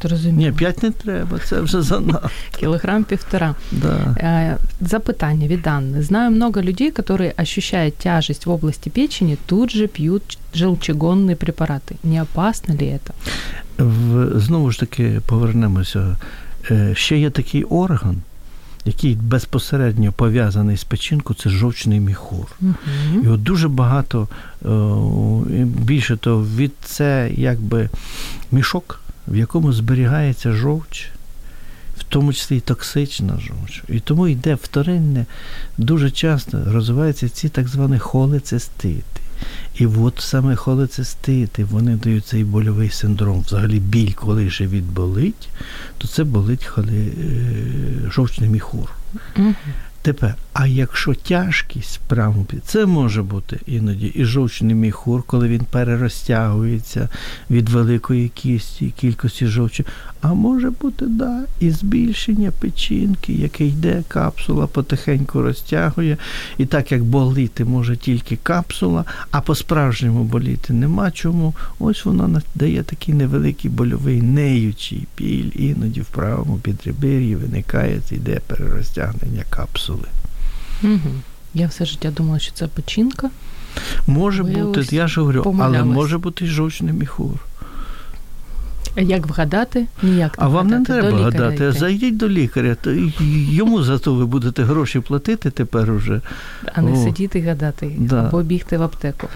S2: Ні,
S1: Зрозуміло.
S2: 5 не треба, це вже занадто.
S1: Килограмм півтора.
S2: Да.
S1: Э, Запытание, від Анны. Знаю много людей, которые, ощущая тяжесть в области печени, тут же пьют желчегонные препараты. Не опасно ли это?
S2: В, знову ж таки, повернемося. Е, Ще є такий орган, який безпосередньо пов'язаний з печінкою, це жовчний міхур. І от дуже багато, е, і більше того, від це якби мішок, в якому зберігається жовч, в тому числі і токсична жовч. І тому йде вторинне, дуже часто розвиваються ці так звані холецистити. І от саме холецистити, вони дають цей больовий синдром. Взагалі біль, коли ще відболить, то це болить холи, е, жовчний міхур.
S1: Мгм.
S2: Тепер, а якщо тяжкість прямо це може бути іноді і жовчний міхур, коли він перерозтягується від великої кісті, кількості жовчі, а може бути, да, і збільшення печінки, яке йде, капсула потихеньку розтягує. І так як боліти може тільки капсула, а по-справжньому боліти нема чому. Ось вона дає такий невеликий больовий неючий біль, іноді в правому підребер'ї виникає, йде перерозтягнення капсули.
S1: Мгм. Я все життя думала, що це печінка.
S2: Може
S1: Виявилось,
S2: бути, я ж говорю, але може бути і жовчний міхур.
S1: А як вгадати? Ніяк не
S2: А вам не треба гадати.
S1: йти.
S2: Зайдіть до лікаря, то йому за то ви будете гроші платити тепер уже.
S1: а не
S2: О.
S1: сидіти і гадати,
S2: Да.
S1: або бігти в аптеку.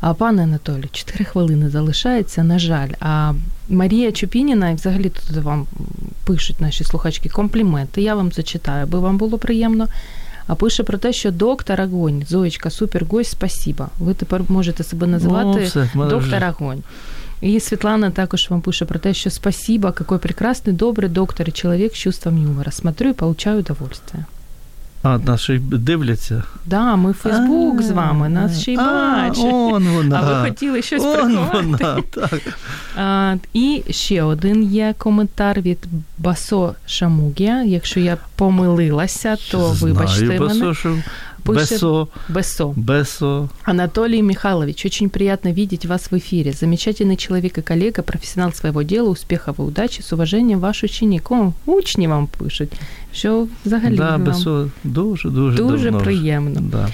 S1: А пане Анатолію, 4 хвилини залишається, на жаль. А Марія Чупініна, і взагалі тут вам пишуть наші слухачки компліменти. Я вам зачитаю, аби вам було приємно. А пише про те, що доктор Огонь, Зоєчка, супер гость, спасіба. Ви тепер можете себе називати
S2: О, все,
S1: доктор Огонь. І Світлана також вам пише про те, що спасибо, какой прекрасный, добрый доктор и человек с чувством юмора. Смотрю и получаю удовольствие.
S2: А, нас ще й дивляться.
S1: Да, ми в Фейсбук з вами, нас ще й
S2: А,
S1: бачать.
S2: Он вона.
S1: А ви хотіли щось
S2: Он вона, так.
S1: А, і ще один є коментар від Басо Шамугія. Якщо я помилилася, то вибачте мене.
S2: Бесо, Бесо,
S1: Бесо. Анатолий Михайлович, очень приятно видеть вас в эфире. Замечательный человек и коллега, профессионал своего дела, успехов и удачи. С уважением, ваш ученик. О, учні вам пишуть. Що взагалі
S2: Да,
S1: вам
S2: Бесо дуже, дуже
S1: дуже
S2: давно.
S1: приємно.
S2: Да.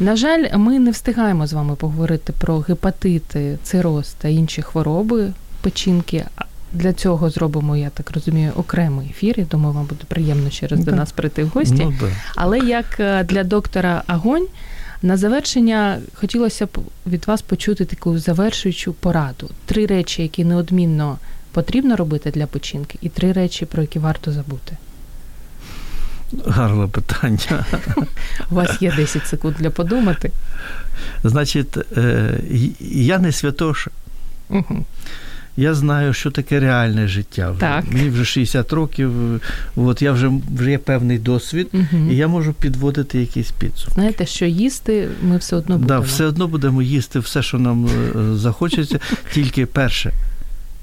S1: На жаль, ми не встигаємо з вами поговорити про гепатити, цироз та інші хвороби печінки. Для цього зробимо, я так розумію, окремий ефір. Я думаю, вам буде приємно ще раз до нас прийти в гості.
S2: Ну.
S1: Але як е, для доктора Агонь, на завершення хотілося б від вас почути таку завершуючу пораду. Три речі, які неодмінно потрібно робити для печінки, і три речі, про які варто забути.
S2: Гарне питання.
S1: У вас є 10 секунд для подумати.
S2: Значить, е, я не святоша.
S1: Угу.
S2: Я знаю, що таке реальне життя.
S1: Так.
S2: Мені вже 60 років, от я вже, вже є певний досвід,
S1: Угу.
S2: і я можу підводити якісь підсумки.
S1: Знаєте, що їсти ми все одно
S2: Да, все одно будемо їсти все, що нам е, захочеться. Тільки перше,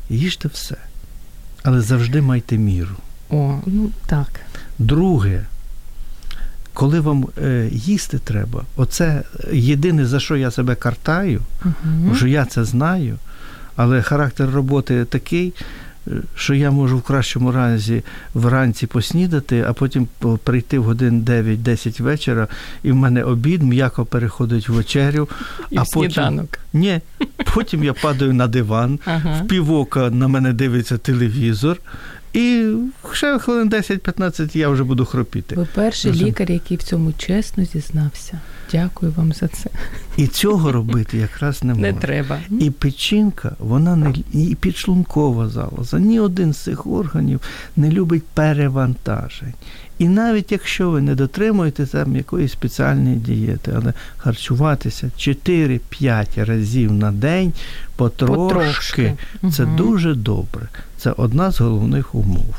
S2: їжте все, але завжди майте міру.
S1: О, ну так.
S2: Друге, коли вам е, їсти треба, оце єдине, за що я себе картаю. Тому що я це знаю, але характер роботи такий, е, що я можу в кращому разі вранці поснідати, а потім прийти в годин 9-10 вечора, і в мене обід м'яко переходить в вечерю.
S1: І
S2: а
S1: в
S2: потім-
S1: сніданок.
S2: Ні, потім я падаю на диван,
S1: Ага.
S2: в півока на мене дивиться телевізор, і ще хвилин 10-15 я вже буду хропіти.
S1: Ви перший
S2: Дуже.
S1: лікар, який в цьому чесно зізнався. Дякую вам за це.
S2: І цього робити якраз не
S1: Не
S2: можна.
S1: треба.
S2: І печінка, вона не і підшлункова залоза, ні один з цих органів не любить перевантажень. І навіть якщо ви не дотримуєте там якоїсь спеціальної дієти, але харчуватися 4-5 разів на день потрошки,
S1: Потрошки.
S2: це
S1: Мгм.
S2: дуже добре. Це одна з головних умов.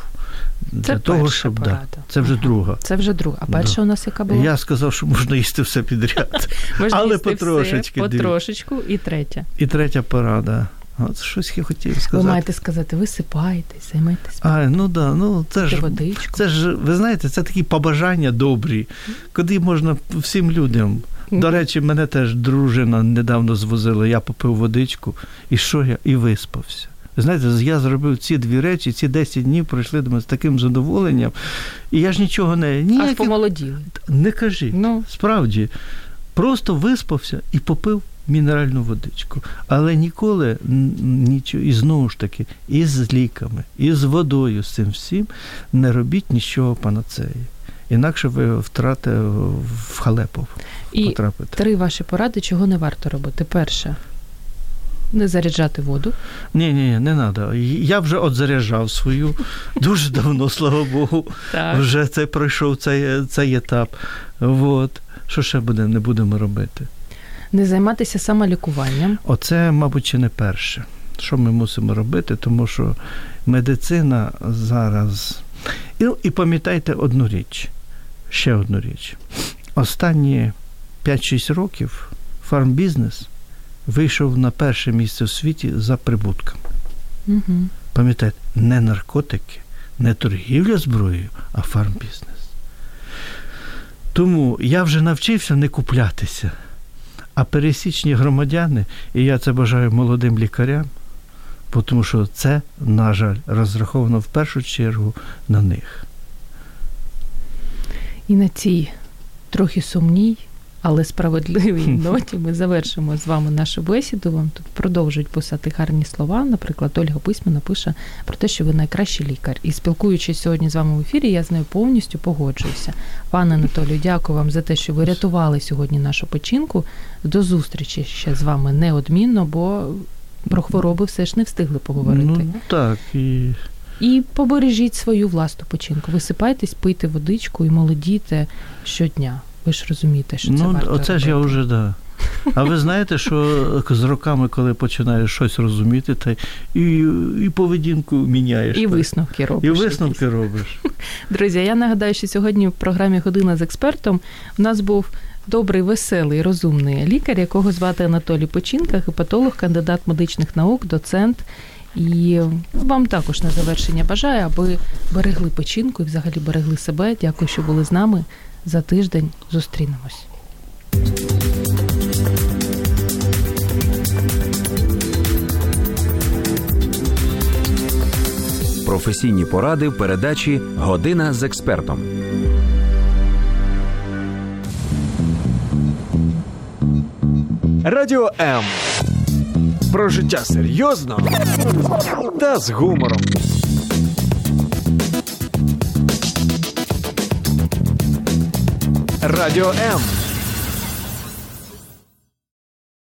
S2: Для того, щоб да, це вже
S1: Ага.
S2: друга.
S1: Це вже друга. А перша
S2: Да.
S1: у нас яка була?
S2: Я сказав, що можна їсти все підряд.
S1: Можна
S2: але
S1: їсти
S2: потрошечки,
S1: Все, потрошечку. І третя.
S2: І третя порада. От щось я хотів сказати.
S1: Ви маєте сказати, висипайтесь, займайтесь
S2: А, ну да, ну це ж
S1: водичку.
S2: це ж ви знаєте, це такі побажання добрі, куди можна всім людям. До речі, мене теж дружина недавно звозила, я попив водичку, і що я? І виспався. Знаєте, я зробив ці дві речі, ці 10 днів пройшли до мене з таким задоволенням, і я ж нічого не
S1: Аж помолоділи.
S2: не кажіть.
S1: Ну,
S2: Справді, просто виспався і попив мінеральну водичку. Але ніколи нічого, і знову ж таки, і з ліками, і з водою, з цим всім, не робіть нічого панацеї. Інакше ви втратите в халепу
S1: і
S2: потрапите.
S1: три ваші поради, чого не варто робити. Перше, не заряджати воду.
S2: Ні, ні, не треба. Я вже от заряджав свою дуже давно, слава Богу.
S1: Так.
S2: Вже це пройшов цей, цей етап. От. Що ще буде, не будемо робити?
S1: Не займатися самолікуванням.
S2: Оце, мабуть, чи не перше, що ми мусимо робити, тому що медицина зараз. І, і пам'ятайте одну річ, ще одну річ. Останні 5-6 років фармбізнес вийшов на перше місце в світі за прибутками.
S1: Угу.
S2: Пам'ятайте, не наркотики, не торгівля зброєю, а фармбізнес. Тому я вже навчився не куплятися. А пересічні громадяни, і я це бажаю молодим лікарям, тому що це, на жаль, розраховано в першу чергу на них.
S1: І на цій трохи сумній, але справедливій ноті ми завершимо з вами нашу бесіду. Вам тут продовжують писати гарні слова. Наприклад, Ольга Письмена пише про те, що ви найкращий лікар. І спілкуючись сьогодні з вами в ефірі, я з нею повністю погоджуюся. Пане Анатолію, дякую вам за те, що ви рятували сьогодні нашу печінку. До зустрічі ще з вами неодмінно, бо про хвороби все ж не встигли поговорити.
S2: Ну так і.
S1: І побережіть свою власну печінку. Висипайтесь, пийте водичку і молодійте щодня. Ви ж розумієте, що це
S2: ну,
S1: варто
S2: оце
S1: робити.
S2: ж я вже да. А ви знаєте, що з роками, коли починаєш щось розуміти, та і, і поведінку міняєш.
S1: І
S2: так.
S1: висновки робиш.
S2: І висновки
S1: якісь.
S2: робиш.
S1: Друзі, я нагадаю, що сьогодні в програмі Година з експертом у нас був добрий, веселий, розумний лікар, якого звати Анатолій Печінка, гепатолог, кандидат медичних наук, доцент. І вам також на завершення бажаю, аби берегли печінку і взагалі берегли себе. Дякую, що були з нами. За тиждень зустрінемось.
S3: Професійні поради в передачі Година з експертом.
S4: Радіо М. Про життя серйозно та з гумором. Радіо М.